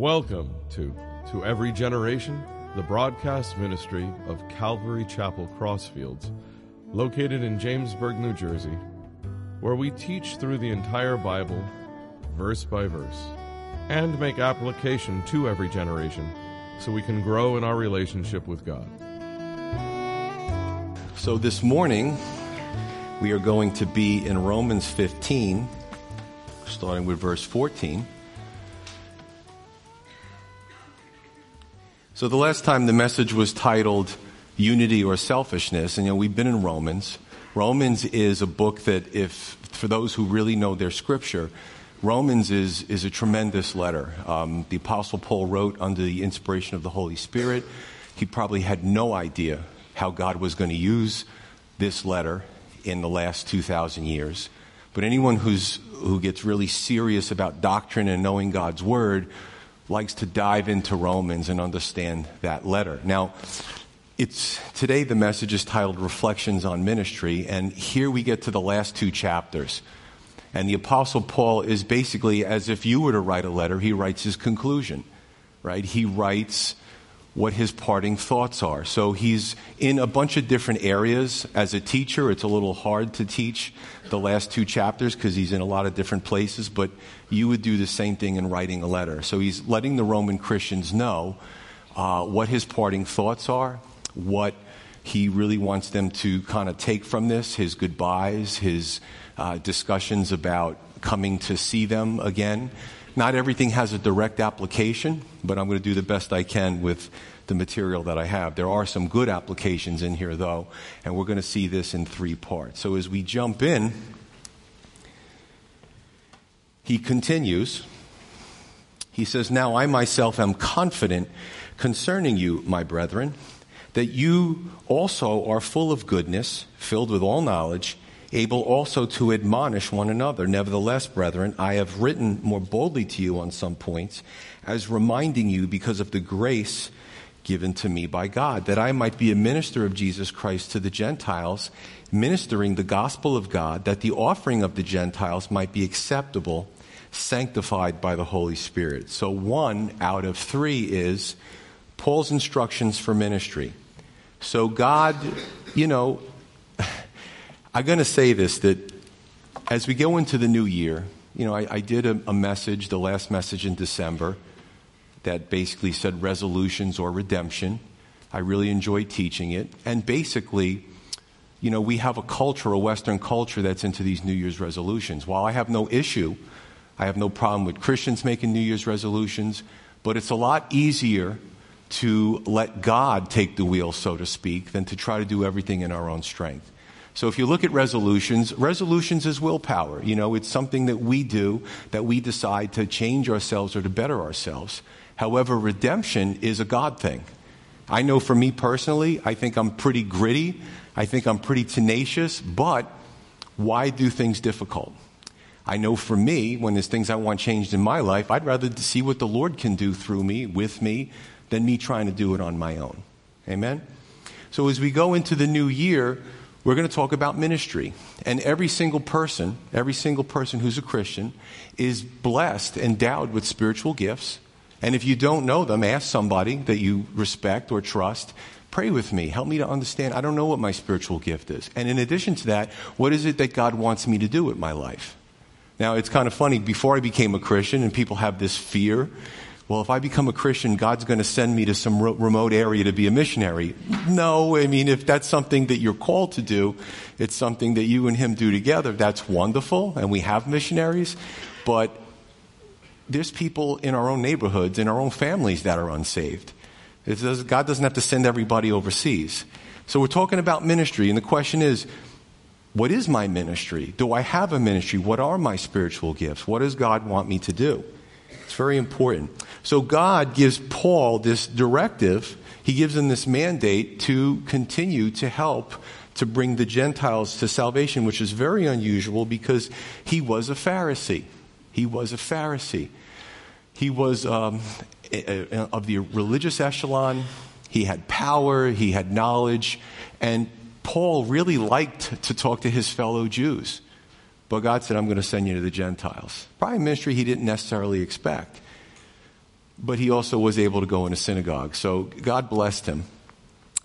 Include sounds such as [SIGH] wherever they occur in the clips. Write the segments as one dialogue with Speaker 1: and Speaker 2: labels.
Speaker 1: Welcome to To Every Generation, the broadcast ministry of Calvary Chapel Crossfields, located in Jamesburg, New Jersey, where we teach through the entire Bible, verse by verse, and make application to every generation so we can grow in our relationship with God.
Speaker 2: So this morning, we are going to be in Romans 15, starting with verse 14. So the last time the message was titled Unity or Selfishness, and you know, we've been in Romans. Romans is a book that if, for those who really know their scripture, Romans is, is a tremendous letter. Um, the Apostle Paul wrote under the inspiration of the Holy Spirit. He probably had no idea how God was going to use this letter in the last 2,000 years. But anyone who's, who gets really serious about doctrine and knowing God's Word likes to dive into Romans and understand that letter. Now, it's today the message is titled Reflections on Ministry, and here we get to the last two chapters. And the Apostle Paul is basically as if you were to write a letter, he writes his conclusion, right? He writes what his parting thoughts are. So he's in a bunch of different areas. As a teacher, it's a little hard to teach the last two chapters because he's in a lot of different places, but you would do the same thing in writing a letter. So he's letting the Roman Christians know uh, what his parting thoughts are, what he really wants them to kind of take from this, his goodbyes, his uh, discussions about coming to see them again. Not everything has a direct application, but I'm going to do the best I can with the material that I have. There are some good applications in here, though, and we're going to see this in three parts. So as we jump in, he continues. He says, Now I myself am confident concerning you, my brethren, that you also are full of goodness, filled with all knowledge able also to admonish one another. Nevertheless, brethren, I have written more boldly to you on some points, as reminding you because of the grace given to me by God, that I might be a minister of Jesus Christ to the Gentiles, ministering the gospel of God, that the offering of the Gentiles might be acceptable, sanctified by the Holy Spirit. So one out of three is Paul's instructions for ministry. So God, you know, I'm going to say this that as we go into the new year, you know, I, I did a, a, message, the last message in December, that basically said resolutions or redemption. I really enjoyed teaching it. And basically, you know, we have a culture, a Western culture, that's into these New Year's resolutions. While I have no issue, I have no problem with Christians making New Year's resolutions, but it's a lot easier to let God take the wheel, so to speak, than to try to do everything in our own strength. So if you look at resolutions, resolutions is willpower. You know, it's something that we do, that we decide to change ourselves or to better ourselves. However, redemption is a God thing. I know for me personally, I think I'm pretty gritty. I think I'm pretty tenacious, but why do things difficult? I know for me, when there's things I want changed in my life, I'd rather see what the Lord can do through me, with me, than me trying to do it on my own. Amen? So as we go into the new year, we're going to talk about ministry. And every single person, every single person who's a Christian is blessed, endowed with spiritual gifts. And if you don't know them, ask somebody that you respect or trust. Pray with me. Help me to understand. I don't know what my spiritual gift is. And in addition to that, what is it that God wants me to do with my life? Now, it's kind of funny. Before I became a Christian, and people have this fear well, if I become a Christian, God's going to send me to some remote area to be a missionary. No, I mean, if that's something that you're called to do, it's something that you and Him do together. That's wonderful, and we have missionaries, but there's people in our own neighborhoods, in our own families that are unsaved. Does, God doesn't have to send everybody overseas. So we're talking about ministry, and the question is, what is my ministry? Do I have a ministry? What are my spiritual gifts? What does God want me to do? It's very important. So God gives Paul this directive. He gives him this mandate to continue to help to bring the Gentiles to salvation, which is very unusual because he was a Pharisee. He was a Pharisee. He was um, of the religious echelon. He had power. He had knowledge. And Paul really liked to talk to his fellow Jews. But God said, I'm going to send you to the Gentiles. Probably a ministry he didn't necessarily expect. but he also was able to go in a synagogue. So God blessed him.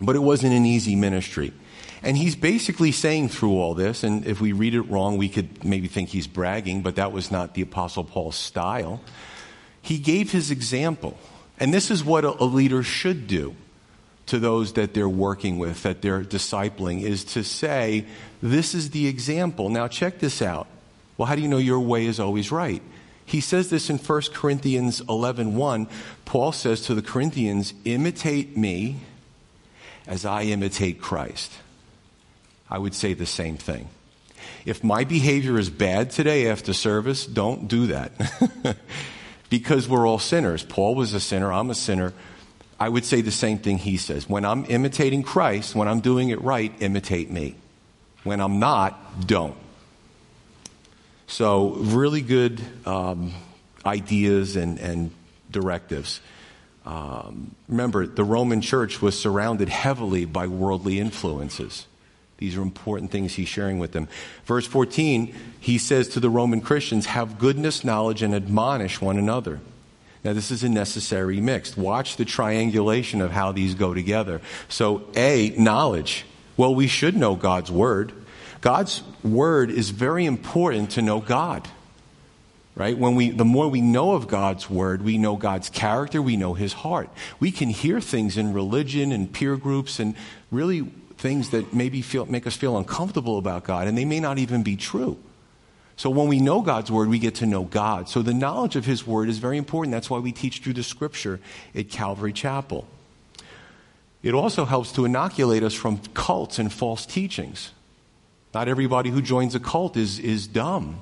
Speaker 2: But it wasn't an easy ministry. And he's basically saying through all this, and if we read it wrong, we could maybe think he's bragging, but that was not the Apostle Paul's style. He gave his example. And this is what a, leader should do to those that they're working with, that they're discipling, is to say, This is the example. Now, check this out. Well, how do you know your way is always right? He says this in 1 Corinthians 11 1. Paul says to the Corinthians, Imitate me as I imitate Christ. I would say the same thing. If my behavior is bad today after service, don't do that. [LAUGHS] because we're all sinners. Paul was a sinner, I'm a sinner. I would say the same thing he says. When I'm imitating Christ, when I'm doing it right, imitate me. When I'm not, don't. So, really good um, ideas and, and directives. Um, remember, the Roman church was surrounded heavily by worldly influences. These are important things he's sharing with them. Verse 14, he says to the Roman Christians, Have goodness, knowledge, and admonish one another. Now, this is a necessary mix. Watch the triangulation of how these go together. So, A, knowledge. Well, we should know God's Word. God's Word is very important to know God right? When we, the more we know of God's word, we know God's character, we know his heart. We can hear things in religion and peer groups and really things that maybe feel, make us feel uncomfortable about God, and they may not even be true. So when we know God's word, we get to know God. So the knowledge of his word is very important. That's why we teach through the scripture at Calvary Chapel. It also helps to inoculate us from cults and false teachings. Not everybody who joins a cult is, is dumb.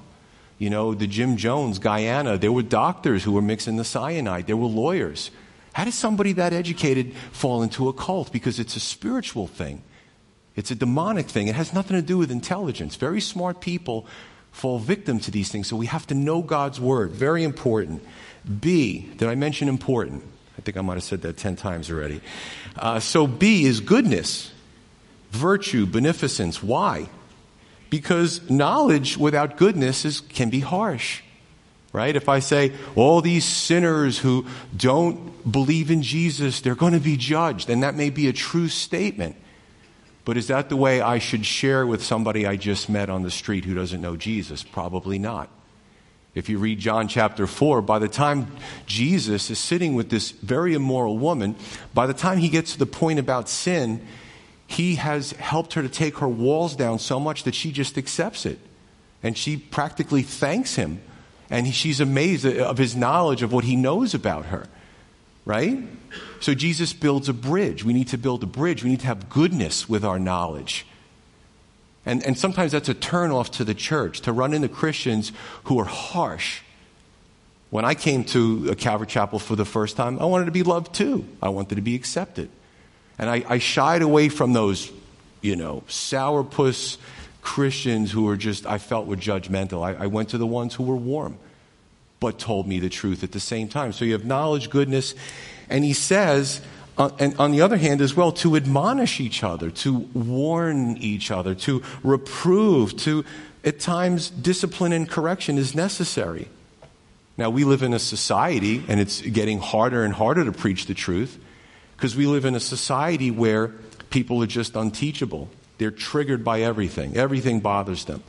Speaker 2: You know, the Jim Jones, Guyana, there were doctors who were mixing the cyanide, there were lawyers. How does somebody that educated fall into a cult? Because it's a spiritual thing, it's a demonic thing. It has nothing to do with intelligence. Very smart people fall victim to these things, so we have to know God's word. Very important. B, did I mention important? I think I might have said that 10 times already. Uh, so B is goodness, virtue, beneficence. Why? because knowledge without goodness is, can be harsh. Right? If I say, all these sinners who don't believe in Jesus, they're going to be judged, and that may be a true statement. But is that the way I should share with somebody I just met on the street who doesn't know Jesus? Probably not. If you read John chapter 4, by the time Jesus is sitting with this very immoral woman, by the time he gets to the point about sin, he has helped her to take her walls down so much that she just accepts it. And she practically thanks him. And she's amazed of his knowledge of what he knows about her. Right? So Jesus builds a bridge. We need to build a bridge. We need to have goodness with our knowledge. And, and sometimes that's a turnoff to the church, to run into Christians who are harsh. When I came to Calvary Chapel for the first time, I wanted to be loved too. I wanted to be accepted. And I, I shied away from those, you know, sourpuss Christians who were just, I felt were judgmental. I, I went to the ones who were warm, but told me the truth at the same time. So you have knowledge, goodness, and he says, uh, and on the other hand as well, to admonish each other, to warn each other, to reprove, to at times discipline and correction is necessary. Now, we live in a society, and it's getting harder and harder to preach the truth. Because we live in a society where people are just unteachable. They're triggered by everything, everything bothers them.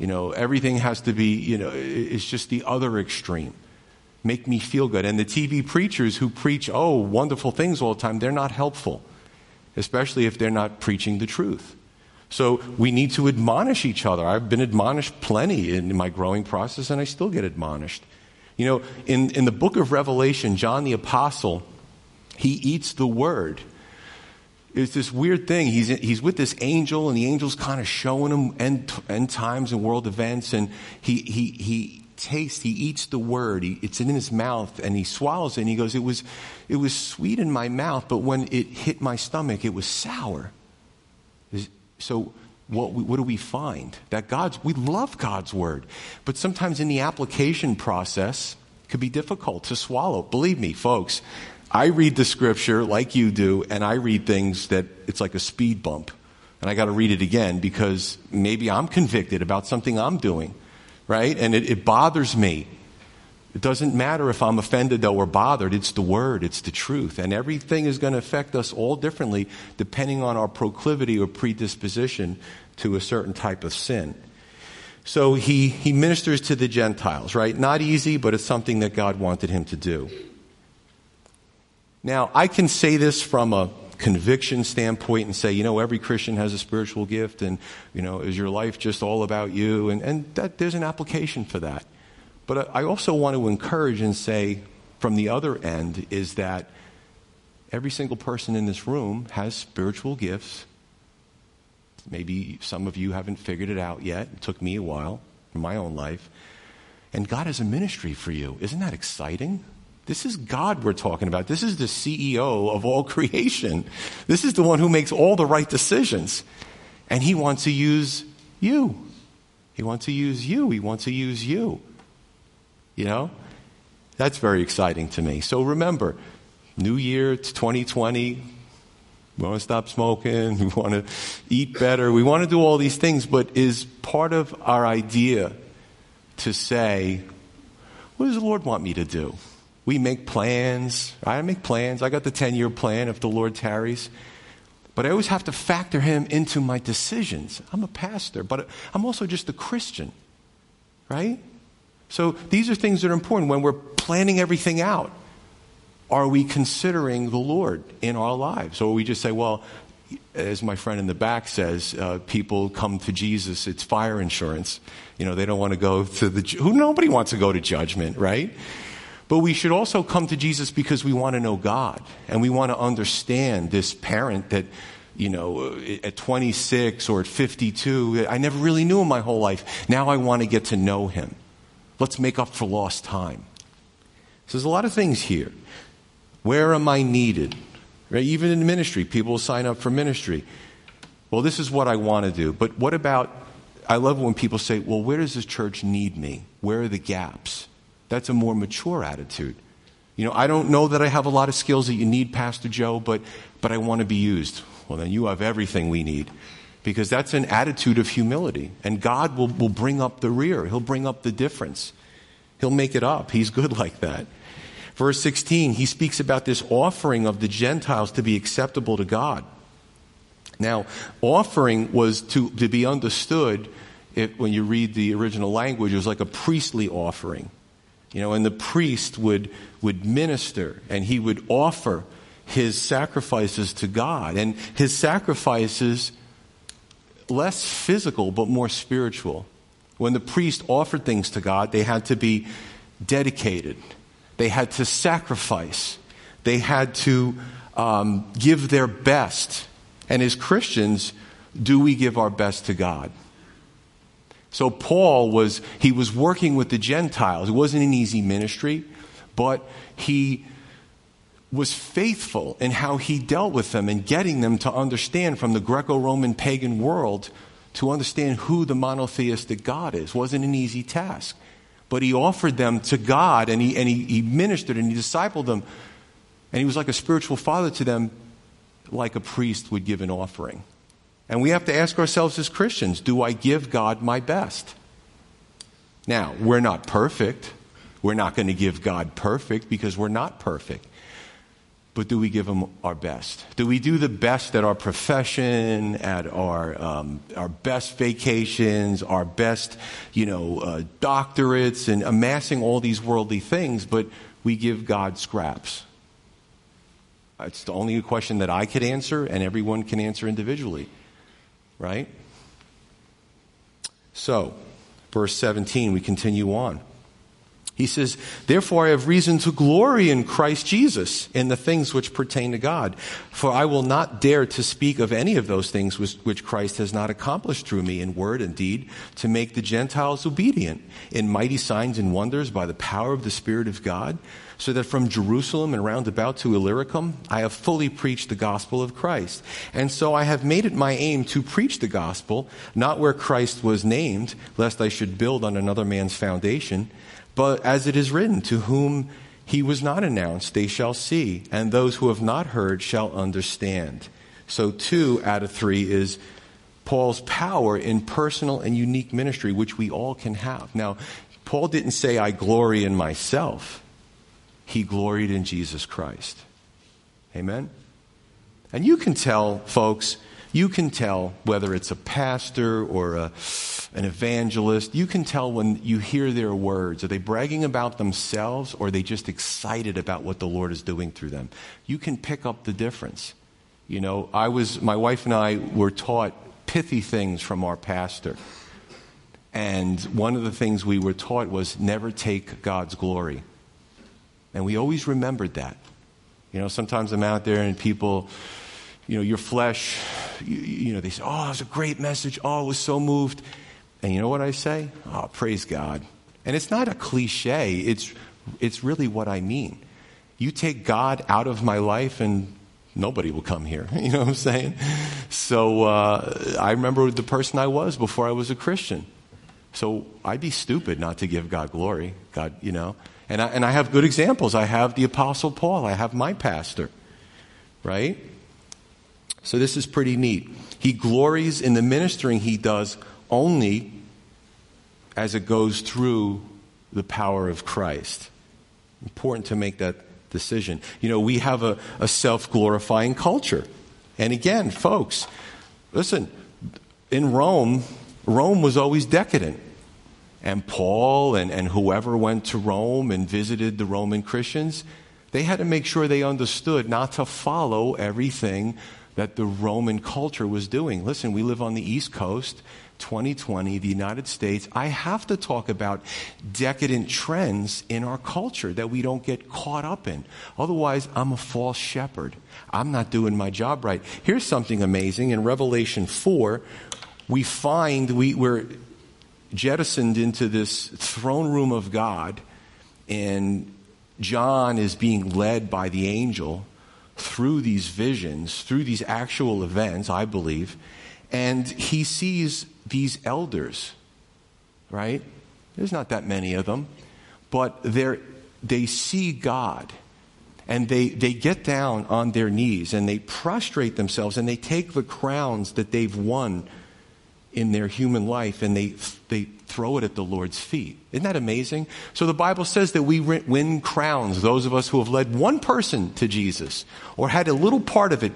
Speaker 2: You know, everything has to be, you know, it's just the other extreme. Make me feel good. And the TV preachers who preach, oh, wonderful things all the time, they're not helpful, especially if they're not preaching the truth. So we need to admonish each other. I've been admonished plenty in my growing process, and I still get admonished. You know, in, in the book of Revelation, John the Apostle he eats the word. It's this weird thing. He's, he's with this angel, and the angel's kind of showing him end, end times and world events, and he, he, he tastes, he eats the word. He, it's in his mouth, and he swallows it, and he goes, it was, it was sweet in my mouth, but when it hit my stomach, it was sour. So what, what do we find? That God's, we love God's word, but sometimes in the application process, it could be difficult to swallow. Believe me, folks, I read the scripture like you do, and I read things that it's like a speed bump. And I got to read it again because maybe I'm convicted about something I'm doing, right? And it, it bothers me. It doesn't matter if I'm offended though or bothered. It's the word, it's the truth. And everything is going to affect us all differently depending on our proclivity or predisposition to a certain type of sin. So he, he ministers to the Gentiles, right? Not easy, but it's something that God wanted him to do. Now, I can say this from a conviction standpoint and say, you know, every Christian has a spiritual gift and, you know, is your life just all about you? And, and that, there's an application for that. But I also want to encourage and say, from the other end, is that every single person in this room has spiritual gifts. Maybe some of you haven't figured it out yet. It took me a while in my own life. And God has a ministry for you. Isn't that exciting? This is God we're talking about. This is the CEO of all [LAUGHS] creation. This is the one who makes all the right decisions. And He wants to use you. He wants to use you. He wants to use you. You know? That's very exciting to me. So remember, New Year, it's 2020. We want to stop smoking. [LAUGHS] We want to eat better. We want to do all these things, but is part of our idea to say, what does the Lord want me to do? We make plans. I make plans. I got the 10 year plan if the Lord tarries. But I always have to factor him into my decisions. I'm a pastor, but I'm also just a Christian, right? So these are things that are important when we're planning everything out. Are we considering the Lord in our lives? Or we just say, well, as my friend in the back says, uh, people come to Jesus, it's fire insurance. You know, they don't want to go to the, who, nobody wants to go to judgment, right? But we should also come to Jesus because we want to know God and we want to understand this parent that, you know, uh, at 26 or at 52, I never really knew him my whole life. Now I want to get to know him. Let's make up for lost time. So there's a lot of things here. Where am I needed? Right? Even in ministry, people sign up for ministry. Well, this is what I want to do. But what about, I love when people say, well, where does this church need me? Where are the gaps? That's a more mature attitude. You know, I don't know that I have a lot of skills that you need, Pastor Joe, but, but I want to be used. Well, then you have everything we need because that's an attitude of humility. And God will, will bring up the rear, He'll bring up the difference. He'll make it up. He's good like that. Verse 16, he speaks about this offering of the Gentiles to be acceptable to God. Now, offering was to, to be understood when you read the original language, it was like a priestly offering. You know, and the priest would, would minister and he would offer his sacrifices to God. And his sacrifices less physical but more spiritual. When the priest offered things to God, they had to be dedicated, they had to sacrifice, they had to um, give their best. And as Christians, do we give our best to God? So Paul was he was working with the Gentiles. It wasn't an easy ministry, but he was faithful in how he dealt with them and getting them to understand from the Greco Roman pagan world to understand who the monotheistic God is. wasn't an easy task. But he offered them to God and he, and he, he ministered and he discipled them. And he was like a spiritual father to them, like a priest would give an offering. And we have to ask ourselves as Christians do I give God my best? Now, we're not perfect. We're not going to give God perfect because we're not perfect but do we give Him our best? Do we do the best at our profession, at our, um, our best vacations, our best, you know, uh, doctorates, and amassing all these worldly things, but we give God scraps? It's the only question that I could answer, and everyone can answer individually, right? So, verse 17, we continue on. He says, Therefore I have reason to glory in Christ Jesus in the things which pertain to God. For I will not dare to speak of any of those things which Christ has not accomplished through me in word and deed to make the Gentiles obedient in mighty signs and wonders by the power of the Spirit of God, so that from Jerusalem and round about to Illyricum I have fully preached the gospel of Christ. And so I have made it my aim to preach the gospel, not where Christ was named, lest I should build on another man's foundation. But as it is written, to whom he was not announced, they shall see, and those who have not heard shall understand. So, two out of three is Paul's power in personal and unique ministry, which we all can have. Now, Paul didn't say, I glory in myself. He gloried in Jesus Christ. Amen? And you can tell, folks, you can tell whether it's a pastor or a, an evangelist, you can tell when you hear their words. Are they bragging about themselves or are they just excited about what the Lord is doing through them? You can pick up the difference. You know, I was, my wife and I were taught pithy things from our pastor. And one of the things we were taught was never take God's glory. And we always remembered that. You know, sometimes I'm out there and people, you know, your flesh, you, you know, they say, oh, it was a great message. Oh, I was so moved. And you know what I say? Oh, praise God. And it's not a cliche, it's, it's really what I mean. You take God out of my life and nobody will come here. [LAUGHS] You know what I'm saying? So uh, I remember the person I was before I was a Christian. So I'd be stupid not to give God glory. God, you know. And I, and I have good examples. I have the Apostle Paul, I have my pastor, right? So this is pretty neat. He glories in the ministering he does only as it goes through the power of Christ. Important to make that decision. You know, we have a, a self glorifying culture. And again, folks, listen, in Rome, Rome was always decadent. And Paul and, and whoever went to Rome and visited the Roman Christians, they had to make sure they understood not to follow everything that the Roman culture was doing. Listen, we live on the East Coast, 2020, the United States. I have to talk about decadent trends in our culture that we don't get caught up in. Otherwise, I'm a false shepherd. I'm not doing my job right. Here's something amazing. In Revelation 4, we find we, we're jettisoned into this throne room of God, and John is being led by the angel through these visions, through these actual events, I believe, and he sees these elders, right? There's not that many of them, but they they see God and they, they get down on their knees and they prostrate themselves and they take the crowns that they've won in their human life and they, they throw it at the Lord's feet. Isn't that amazing? So the Bible says that we win crowns, those of us who have led one person to Jesus or had a little part of it,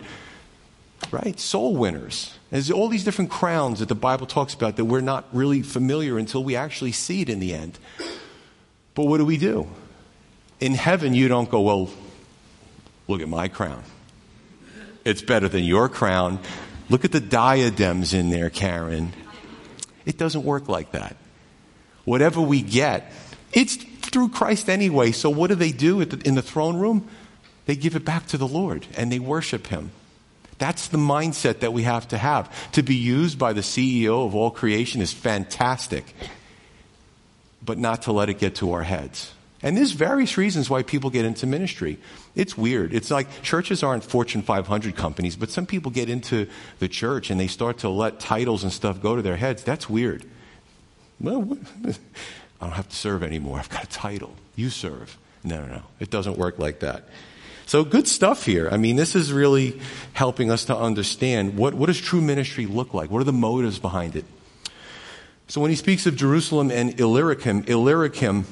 Speaker 2: right? Soul winners. There's all these different crowns that the Bible talks about that we're not really familiar until we actually see it in the end. But what do we do? In heaven, you don't go, well, look at my crown. It's better than your crown. Look at the diadems in there, Karen. It doesn't work like that. Whatever we get, it's through Christ anyway. So what do they do in the throne room? They give it back to the Lord and they worship Him. That's the mindset that we have to have. To be used by the CEO of all creation is fantastic, but not to let it get to our heads. And there's various reasons why people get into ministry. It's weird. It's like churches aren't Fortune 500 companies, but some people get into the church and they start to let titles and stuff go to their heads. That's weird. Well, [LAUGHS] I don't have to serve anymore. I've got a title. You serve. No, no, no. It doesn't work like that. So good stuff here. I mean, this is really helping us to understand what, what does true ministry look like? What are the motives behind it? So when he speaks of Jerusalem and Illyricum, Illyricum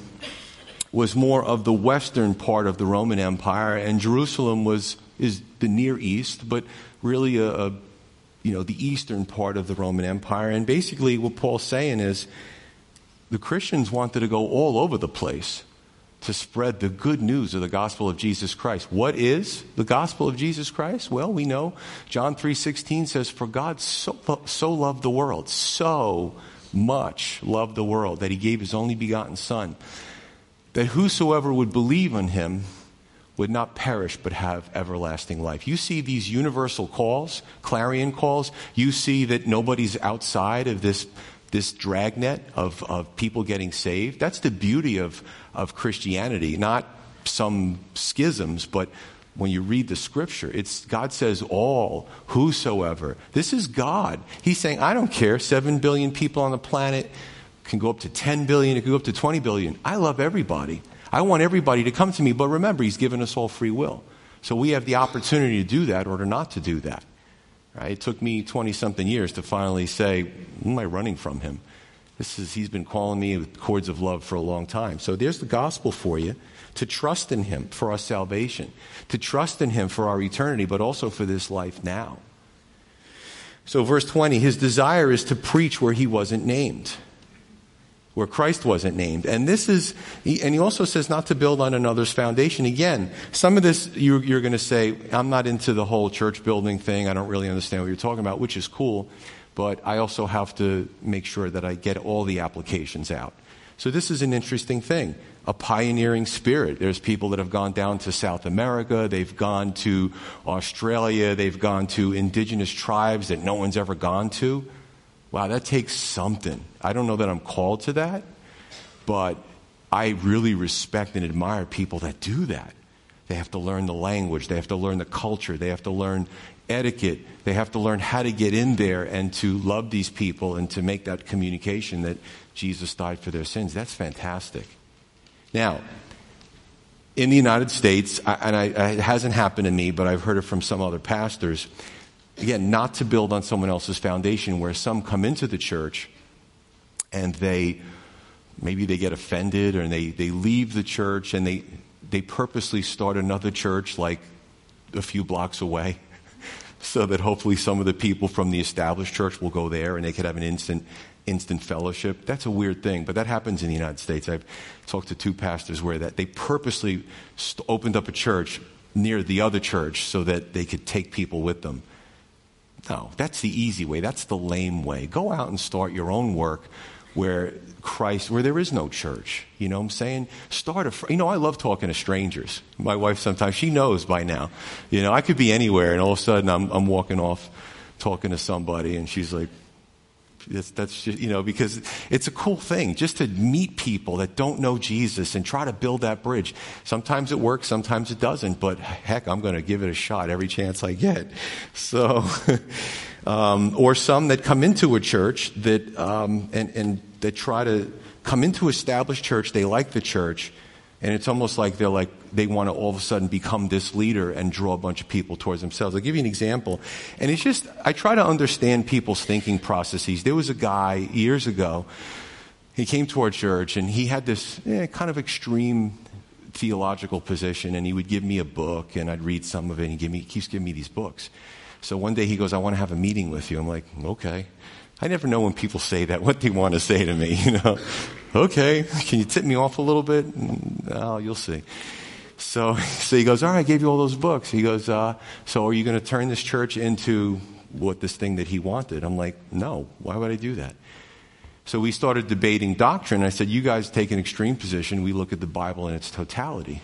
Speaker 2: was more of the western part of the Roman Empire, and Jerusalem was is the Near East, but really a, a you know the eastern part of the Roman Empire. And basically, what Paul's saying is the Christians wanted to go all over the place to spread the good news of the gospel of Jesus Christ. What is the gospel of Jesus Christ? Well, we know John 3:16 says for God so so loved the world, so much loved the world that he gave his only begotten son that whosoever would believe on him would not perish but have everlasting life. You see these universal calls, clarion calls. You see that nobody's outside of this, this dragnet of, of people getting saved. That's the beauty of, of Christianity, not some schisms, but when you read the scripture, it's God says all, whosoever. This is God. He's saying, I don't care, seven billion people on the planet can go up to 10 billion, it can go up to 20 billion. I love everybody. I want everybody to come to me, but remember, He's given us all free will. So we have the opportunity to do that or to not to do that. Right? It took me 20 something years to finally say, am I running from Him? This is, he's been calling me with cords of love for a long time. So there's the gospel for you to trust in him for our salvation, to trust in him for our eternity, but also for this life now. So, verse 20, his desire is to preach where he wasn't named, where Christ wasn't named. And this is, and he also says not to build on another's foundation. Again, some of this you're, you're going to say, I'm not into the whole church building thing. I don't really understand what you're talking about, which is cool. But I also have to make sure that I get all the applications out. So this is an interesting thing a pioneering spirit. There's people that have gone down to South America, they've gone to Australia, they've gone to indigenous tribes that no one's ever gone to. Wow, that takes something. I don't know that I'm called to that, but I really respect and admire people that do that. They have to learn the language, they have to learn the culture, they have to learn etiquette, they have to learn how to get in there and to love these people and to make that communication that Jesus died for their sins. That's fantastic. Now, in the United States, and it hasn't happened to me, but I've heard it from some other pastors, again, not to build on someone else's foundation, where some come into the church and they maybe they get offended or they, they leave the church and they, they purposely start another church like a few blocks away [LAUGHS] so that hopefully some of the people from the established church will go there and they could have an instant instant fellowship. That's a weird thing, but that happens in the United States. I've talked to two pastors where that they purposely st- opened up a church near the other church so that they could take people with them. No, that's the easy way. That's the lame way. Go out and start your own work where Christ, where there is no church. You know what I'm saying? Start a, you know, I love talking to strangers. My wife sometimes, she knows by now. You know, I could be anywhere and all of a sudden I'm, I'm walking off talking to somebody and she's like, that's, that's just, you know, because it's a cool thing just to meet people that don't know Jesus and try to build that bridge. Sometimes it works, sometimes it doesn't, but heck, I'm going to give it a shot every chance I get. So, [LAUGHS] um, or some that come into a church that, um, and, and that try to come into established church, they like the church, and it's almost like they're like, they want to all of a sudden become this leader and draw a bunch of people towards themselves. I'll give you an example. And it's just, I try to understand people's thinking processes. There was a guy years ago, he came to our church and he had this eh, kind of extreme theological position and he would give me a book and I'd read some of it and he, give me, he keeps giving me these books. So one day he goes, I want to have a meeting with you. I'm like, okay. I never know when people say that, [LAUGHS] what they want to say to me, you know. okay, can you tip me off a little bit? Oh, you'll see. So, [LAUGHS] so he goes, all right, I gave you all those books. He goes, uh, so are you going to turn this church into what this thing that he wanted? I'm like, no, why would I do that? So we started debating doctrine. I said, you guys take an extreme position. We look at the Bible in its totality.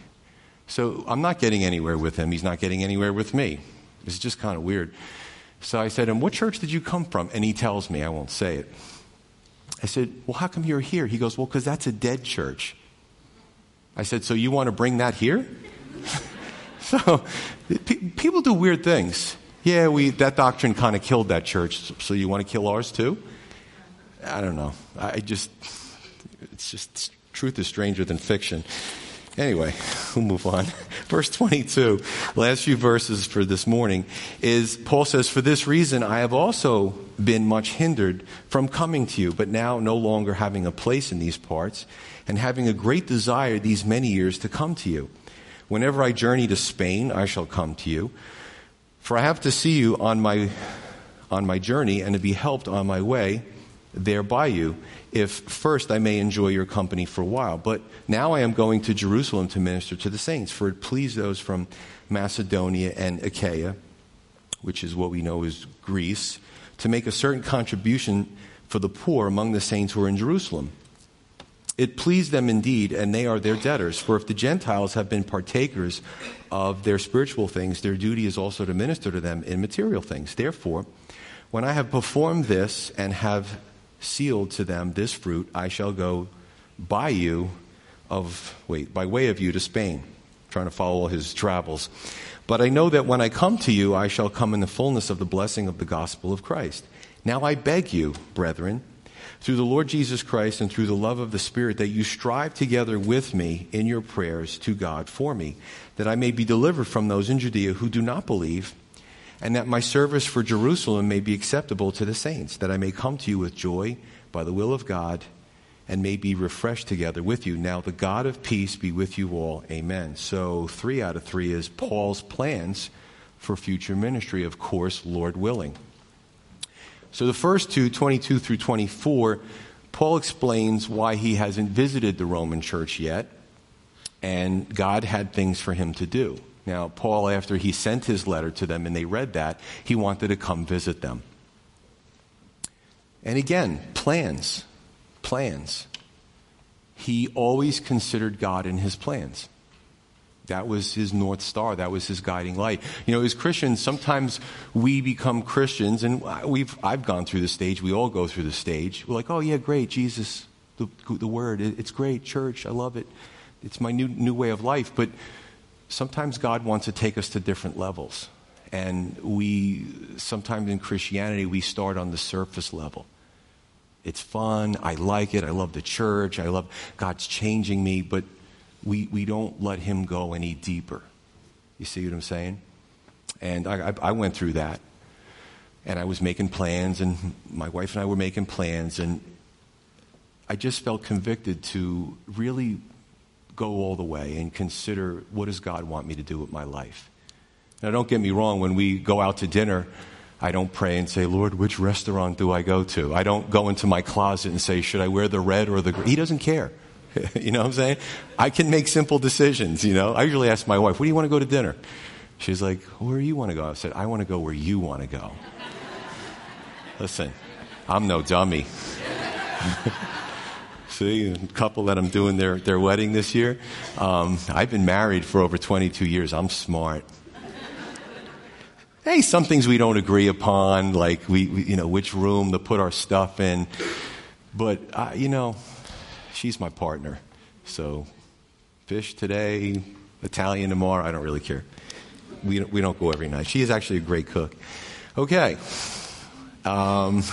Speaker 2: So I'm not getting anywhere with him. He's not getting anywhere with me. It's just kind of weird. So I said, And what church did you come from? And he tells me, I won't say it. I said, Well, how come you're here? He goes, Well, because that's a dead church. I said, So you want to bring that here? [LAUGHS] so people do weird things. Yeah, we, that doctrine kind of killed that church. So you want to kill ours too? I don't know. I just, it's just, truth is stranger than fiction. Anyway, [LAUGHS] we'll move on. Verse 22, last few verses for this morning, is Paul says, For this reason I have also been much hindered from coming to you, but now no longer having a place in these parts, and having a great desire these many years to come to you. Whenever I journey to Spain, I shall come to you, for I have to see you on my, on my journey and to be helped on my way there by you if first I may enjoy your company for a while. But now I am going to Jerusalem to minister to the saints, for it pleased those from Macedonia and Achaia, which is what we know as Greece, to make a certain contribution for the poor among the saints who are in Jerusalem. It pleased them indeed, and they are their debtors. For if the Gentiles have been partakers of their spiritual things, their duty is also to minister to them in material things. Therefore, when I have performed this and have sealed to them this fruit, I shall go by you of, wait, by way of you to Spain. trying to follow his travels. But I know that when I come to you, I shall come in the fullness of the blessing of the gospel of Christ. Now I beg you, brethren, through the Lord Jesus Christ and through the love of the Spirit, that you strive together with me in your prayers to God for me, that I may be delivered from those in Judea who do not believe and that my service for Jerusalem may be acceptable to the saints, that I may come to you with joy, by the will of God and may be refreshed together with you. Now, the God of peace be with you all. Amen. So, three out of three is Paul's plans for future ministry, of course, Lord willing. So, the first two, 22 through 24, Paul explains why he hasn't visited the Roman church yet, and God had things for him to do. Now, Paul, after he sent his letter to them and they read that, he wanted to come visit them. And again, plans plans. He always considered God in his plans. That was his North Star. That was his guiding light. You know, as Christians, sometimes we become Christians, and we've, I've gone through the stage. We all go through the stage. We're like, oh, yeah, great, Jesus, the, the Word. It's great, church. I love it. It's my new, new way of life. But sometimes God wants to take us to different levels. And we, sometimes in Christianity, we start on the surface level. It's fun. I like it. I love the church. I love God's changing me, but we, we don't let Him go any deeper. You see what I'm saying? And I, I, I went through that. And I was making plans, and my wife and I were making plans, and I just felt convicted to really go all the way and consider what does God want me to do with my life. Now, don't get me wrong, when we go out to dinner, I don't pray and say, Lord, which restaurant do I go to? I don't go into my closet and say, should I wear the red or the green? He doesn't care. [LAUGHS] you know what I'm saying? I can make simple decisions, you know? I usually ask my wife, where do you want to go to dinner? She's like, where do you want to go? I said, I want to go where you want to go. [LAUGHS] Listen, I'm no dummy. [LAUGHS] See, a couple that I'm doing their, their wedding this year. Um, I've been married for over 22 years. I'm smart hey, some things we don't agree upon, like we, we you know, which room to put our stuff in. But, uh, you know, she's my partner. So, fish today, Italian tomorrow, I don't really care. We, we don't go every night. She is actually a great cook. Okay. Um,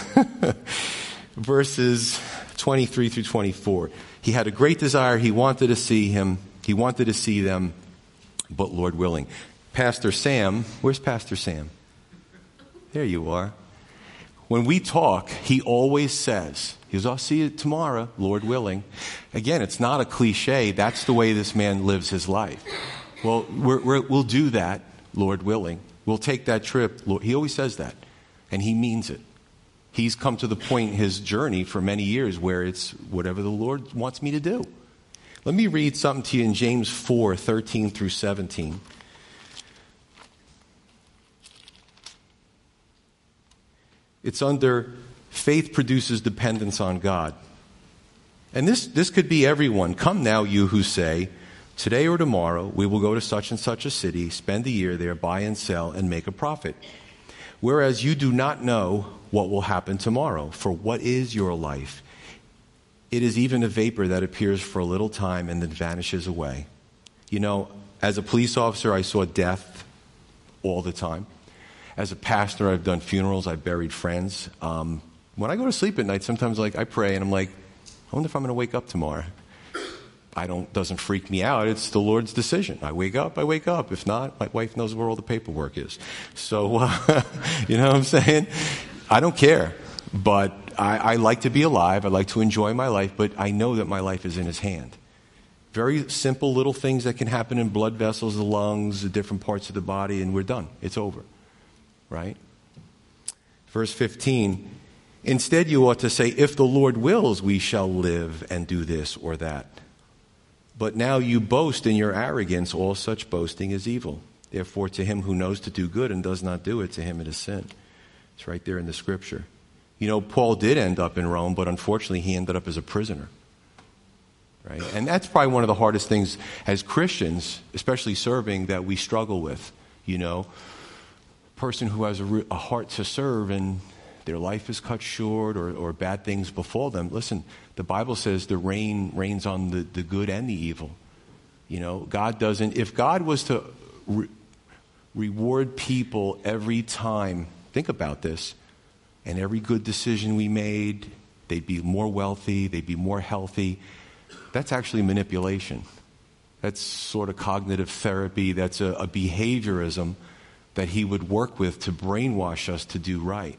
Speaker 2: [LAUGHS] verses 23 through 24. He had a great desire. He wanted to see him. He wanted to see them, but Lord willing. Pastor Sam. Where's Pastor Sam? There you are. When we talk, he always says, he goes, I'll see you tomorrow, Lord willing. Again, it's not a cliche. That's the way this man lives his life. Well, we will do that, Lord willing. We'll take that trip. Lord, He always says that, and he means it. He's come to the point in his journey for many years where it's whatever the Lord wants me to do. Let me read something to you in James 4 13 through 17. It's under faith produces dependence on God. And this, this could be everyone. Come now, you who say, Today or tomorrow, we will go to such and such a city, spend a year there, buy and sell, and make a profit. Whereas you do not know what will happen tomorrow. For what is your life? It is even a vapor that appears for a little time and then vanishes away. You know, as a police officer, I saw death all the time. As a pastor, I've done funerals, I've buried friends. Um, when I go to sleep at night, sometimes like I pray and I'm like, I wonder if I'm going to wake up tomorrow. I don't doesn't freak me out. It's the Lord's decision. I wake up, I wake up. If not, my wife knows where all the paperwork is. So, [LAUGHS] uh, you know what I'm saying? I don't care, but I, I like to be alive. I like to enjoy my life, but I know that my life is in His hand. Very simple little things that can happen in blood vessels, the lungs, the different parts of the body, and we're done. It's over right? Verse 15 Instead, you ought to say, If the Lord wills, we shall live and do this or that. But now you boast in your arrogance. All such boasting is evil. Therefore, to him who knows to do good and does not do it, to him it is sin. It's right there in the scripture. You know, Paul did end up in Rome, but unfortunately, he ended up as a prisoner. Right? And that's probably one of the hardest things as Christians, especially serving, that we struggle with. You know, a person who has a, a heart to serve and their life is cut short or, or bad things befall them, listen, the Bible says the rain rains on the, the good and the evil. You know, God doesn't, if God was to re- reward people every time, think about this, and every good decision we made, they'd be more wealthy, they'd be more healthy. That's actually manipulation. That's sort of cognitive therapy, that's a, a behaviorism that he would work with to brainwash us to do right.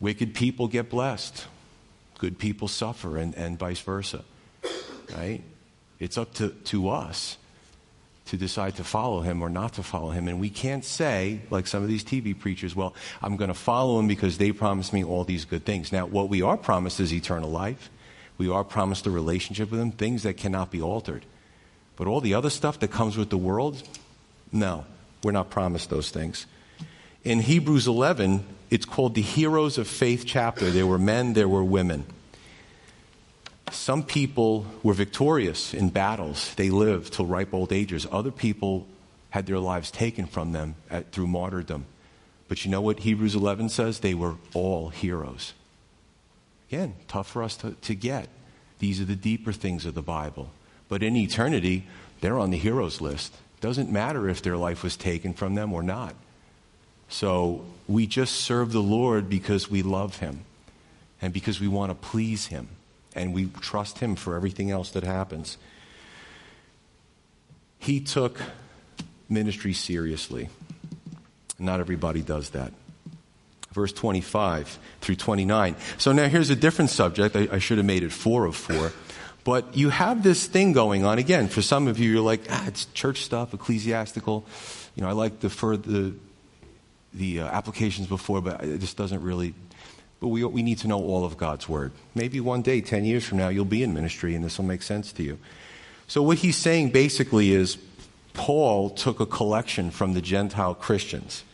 Speaker 2: Wicked people get blessed. Good people suffer, and, and vice versa. Right? It's up to, to us to decide to follow him or not to follow him. And we can't say, like some of these TV preachers, well, I'm going to follow him because they promised me all these good things. Now, what we are promised is eternal life. We are promised a relationship with him, things that cannot be altered. But all the other stuff that comes with the world, no, we're not promised those things. In Hebrews 11, it's called the Heroes of Faith chapter. There were men, there were women. Some people were victorious in battles. They lived till ripe old ages. Other people had their lives taken from them at, through martyrdom. But you know what Hebrews 11 says? They were all heroes. Again, tough for us to, to get. These are the deeper things of the Bible. But in eternity, they're on the heroes list. Doesn't matter if their life was taken from them or not. So we just serve the Lord because we love Him and because we want to please Him and we trust Him for everything else that happens. He took ministry seriously. Not everybody does that. Verse 25 through 29. So now here's a different subject. I, I should have made it four of four. But you have this thing going on. Again, for some of you, you're like, ah, it's church stuff, ecclesiastical. You know, I like the, for the, the uh, applications before, but it just doesn't really but we, we need to know all of God's Word. Maybe one day, 10 years from now, you'll be in ministry and this will make sense to you. So, what he's saying basically is Paul took a collection from the Gentile Christians,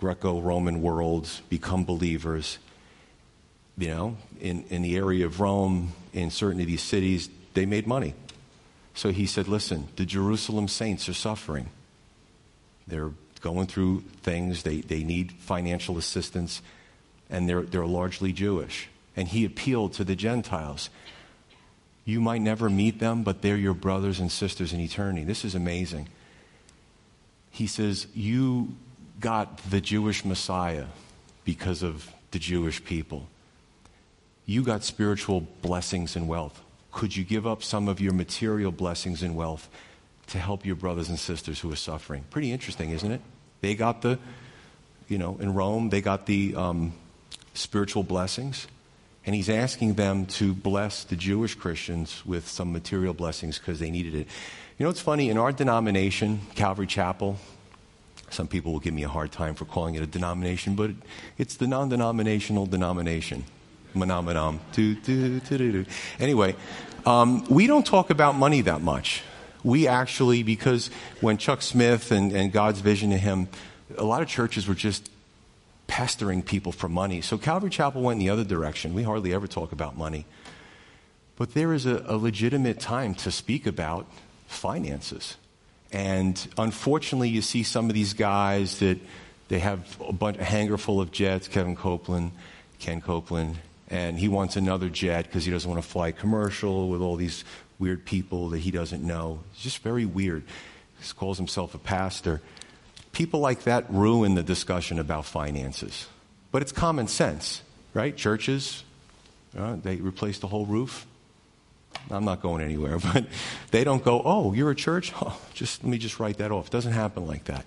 Speaker 2: Greco Roman worlds, become believers. You know, in, in the area of Rome, in certain of these cities, they made money. So he said, listen, the Jerusalem saints are suffering. They're going through things, they, they need financial assistance and they're, they're largely Jewish. And he appealed to the Gentiles. You might never meet them, but they're your brothers and sisters in eternity. This is amazing. He says, You got the Jewish Messiah because of the Jewish people. You got spiritual blessings and wealth. Could you give up some of your material blessings and wealth to help your brothers and sisters who are suffering? Pretty interesting, isn't it? They got the, you know, in Rome, they got the um, spiritual blessings, and he's asking them to bless the Jewish Christians with some material blessings because they needed it. You know, it's funny, in our denomination, Calvary Chapel, some people will give me a hard time for calling it a denomination, but it's the non denominational denomination. Manominam. Anyway, um, we don't talk about money that much. We actually, because when Chuck Smith and, and God's vision to him, a lot of churches were just pestering people for money. So Calvary Chapel went in the other direction. We hardly ever talk about money. But there is a, a legitimate time to speak about finances. And unfortunately, you see some of these guys that they have a, bunch, a hangar full of jets, Kevin Copeland, Ken Copeland, and he wants another jet because he doesn't want to fly commercial with all these weird people that he doesn't know. It's just very weird. He calls himself a pastor. People like that ruin the discussion about finances. But it's common sense, right? Churches, uh, they replace the whole roof. I'm not going anywhere, [LAUGHS] but they don't go, oh, you're a church? [LAUGHS] Oh, just, let me just write that off. It doesn't happen like that.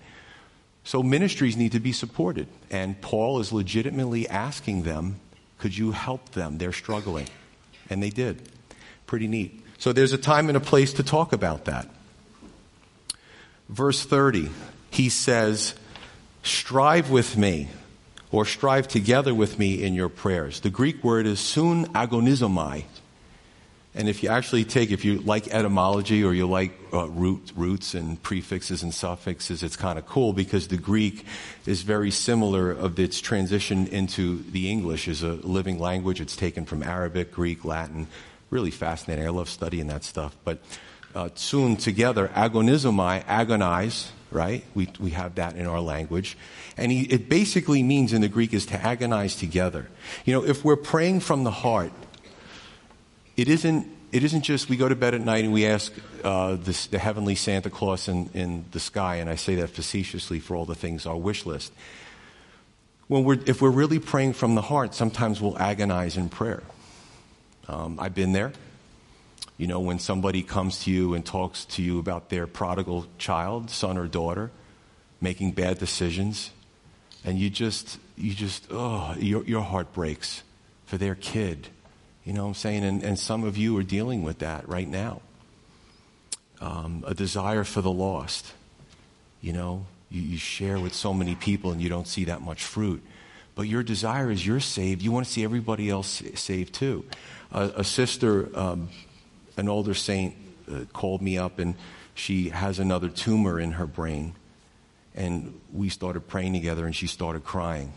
Speaker 2: So ministries need to be supported. And Paul is legitimately asking them, could you help them? They're struggling. And they did. Pretty neat. So there's a time and a place to talk about that. Verse 30 he says, Strive with me, or strive together with me in your prayers. The Greek word is sun agonizomai. And if you actually take, if you like etymology or you like uh, root, roots and prefixes and suffixes, it's kind of cool because the Greek is very similar of its transition into the English as a living language. It's taken from Arabic, Greek, Latin. Really fascinating. I love studying that stuff. But uh, soon together, agonizomai, agonize, right? We, we have that in our language. And he, it basically means in the Greek is to agonize together. You know, if we're praying from the heart, it isn't, it isn't just we go to bed at night and we ask uh, the heavenly Santa Claus in, in the sky, and I say that facetiously for all the things, on our wish list. When we're, if we're really praying from the heart, sometimes we'll agonize in prayer. Um, I've been there. You know, when somebody comes to you and talks to you about their prodigal child, son or daughter, making bad decisions, and you just, you just, oh, your, your heart breaks for their kid. You know what I'm saying? And, and some of you are dealing with that right now. Um, a desire for the lost. You know, you, you share with so many people and you don't see that much fruit. But your desire is you're saved. You want to see everybody else saved too. Uh, a sister, um, an older saint, uh, called me up and she has another tumor in her brain. And we started praying together and she started crying.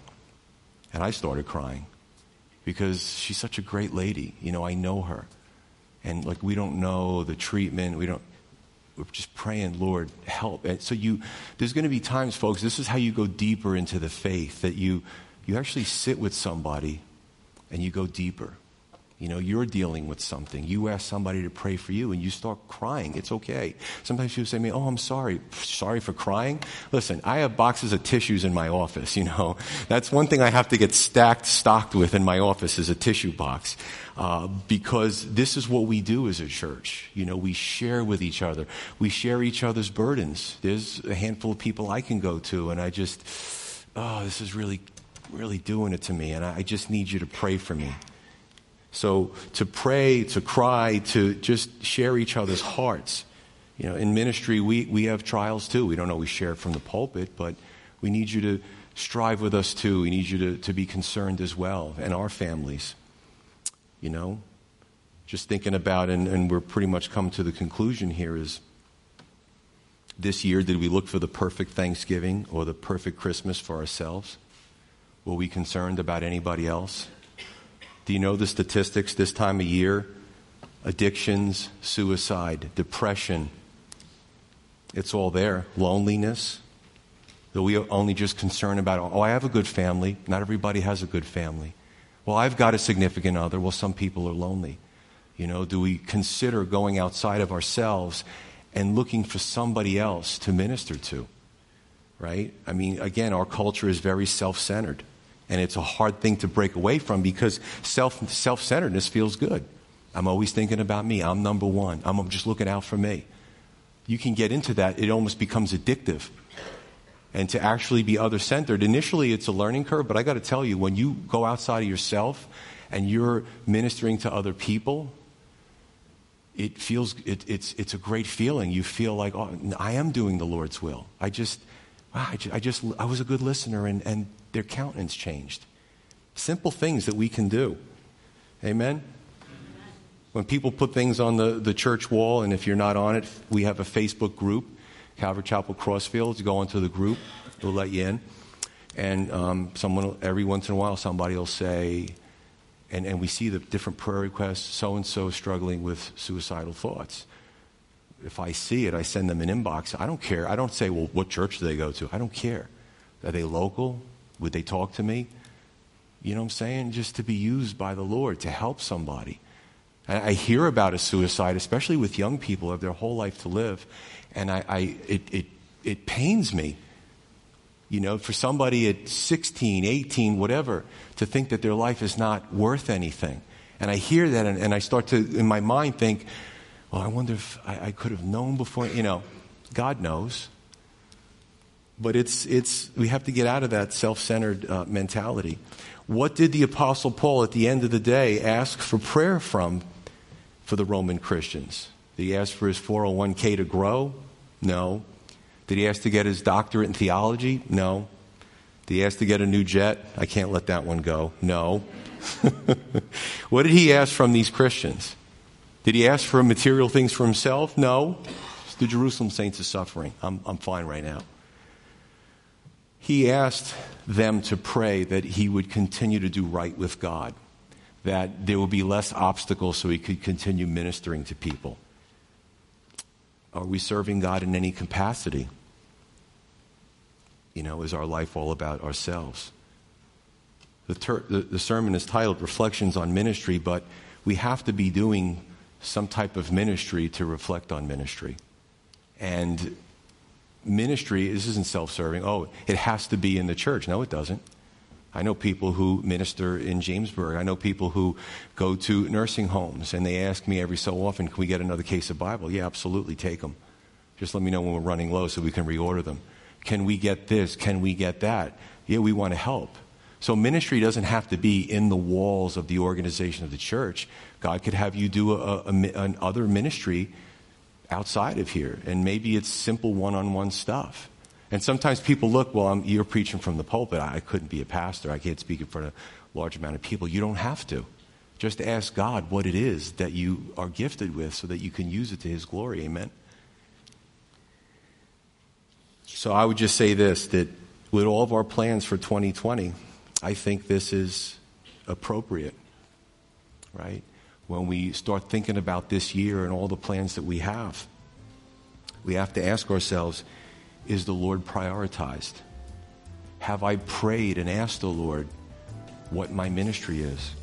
Speaker 2: And I started crying because she's such a great lady. You know, I know her. And like, we don't know the treatment. We don't, we're just praying, Lord, help. And so you, there's going to be times, folks, this is how you go deeper into the faith, that you, you actually sit with somebody and you go deeper. You know, you're dealing with something. You ask somebody to pray for you and you start crying. It's okay. Sometimes people say to me, Oh, I'm sorry. Sorry for crying? Listen, I have boxes of tissues in my office, you know. [LAUGHS] That's one thing I have to get stacked, stocked with in my office is a tissue box. Uh, because this is what we do as a church. You know, we share with each other. We share each other's burdens. There's a handful of people I can go to and I just, oh, this is really, really doing it to me. And I just need you to pray for me. So to pray, to cry, to just share each other's hearts. You know, in ministry, we, we have trials too. We don't always share from the pulpit, but we need you to strive with us too. We need you to, to be concerned as well, and our families. You know, just thinking about, and, and we're pretty much come to the conclusion here is this year, did we look for the perfect Thanksgiving or the perfect Christmas for ourselves? Were we concerned about anybody else? Do you know the statistics this time of year? Addictions, suicide, depression. It's all there. Loneliness. That we only just concern about, oh, I have a good family. Not everybody has a good family. Well, I've got a significant other. Well, some people are lonely. You know, do we consider going outside of ourselves and looking for somebody else to minister to? Right? I mean, again, our culture is very self centered. And it's a hard thing to break away from because self self centeredness feels good. I'm always thinking about me. I'm number one. I'm just looking out for me. You can get into that, it almost becomes addictive. And to actually be other centered, initially it's a learning curve, but I got to tell you, when you go outside of yourself and you're ministering to other people, it feels, it, it's, it's a great feeling. You feel like, oh, I am doing the Lord's will. I just, I just, I, just, I was a good listener and, and their countenance changed. Simple things that we can do. Amen? When people put things on the, the church wall, and if you're not on it, we have a Facebook group, Calvary Chapel Crossfields. Go into the group, we'll let you in. And um, someone, every once in a while, somebody will say, and, and we see the different prayer requests, so and so struggling with suicidal thoughts. If I see it, I send them an inbox. I don't care. I don't say, well, what church do they go to? I don't care. Are they local? Would they talk to me? You know what I'm saying? Just to be used by the Lord to help somebody. I, hear about a suicide, especially with young people, have their whole life to live, and I, I it, it, it pains me. You know, for somebody at 16, 18, whatever, to think that their life is not worth anything. And I hear that, and, and I start to, in my mind, think, well, I wonder if I, I could have known before. You know, God knows. But it's, it's, we have to get out of that self centered uh, mentality. What did the Apostle Paul at the end of the day ask for prayer from for the Roman Christians? Did he ask for his 401k to grow? No. Did he ask to get his doctorate in theology? No. Did he ask to get a new jet? I can't let that one go. No. [LAUGHS] what did he ask from these Christians? Did he ask for material things for himself? No. The Jerusalem saints are suffering. I'm, I'm fine right now he asked them to pray that he would continue to do right with God, that there would be less obstacles so he could continue ministering to people. Are we serving God in any capacity? You know, is our life all about ourselves? The, ter- the, the sermon is titled Reflections on Ministry, but we have to be doing some type of ministry to reflect on ministry. And ministry, this isn't self serving. Oh, it has to be in the church. No, it doesn't. I know people who minister in Jamesburg. I know people who go to nursing homes and they ask me every so often, can we get another case of Bible? Yeah, absolutely, take them. Just let me know when we're running low so we can reorder them. Can we get this? Can we get that? Yeah, we want to help. So ministry doesn't have to be in the walls of the organization of the church. God could have you do a, a, an other ministry outside of here, and maybe it's simple one-on-one stuff. And sometimes people look, well, I'm, you're preaching from the pulpit. I, I couldn't be a pastor. I can't speak in front of a large amount of people. You don't have to. Just ask God what it is that you are gifted with so that you can use it to His glory. Amen. So I would just say this that with all of our plans for 2020, I think this is appropriate, right? When we start thinking about this year and all the plans that we have, we have to ask ourselves is the Lord prioritized? Have I prayed and asked the Lord what my ministry is?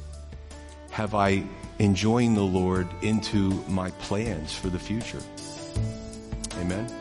Speaker 2: Have I enjoying the Lord into my plans for the future? Amen.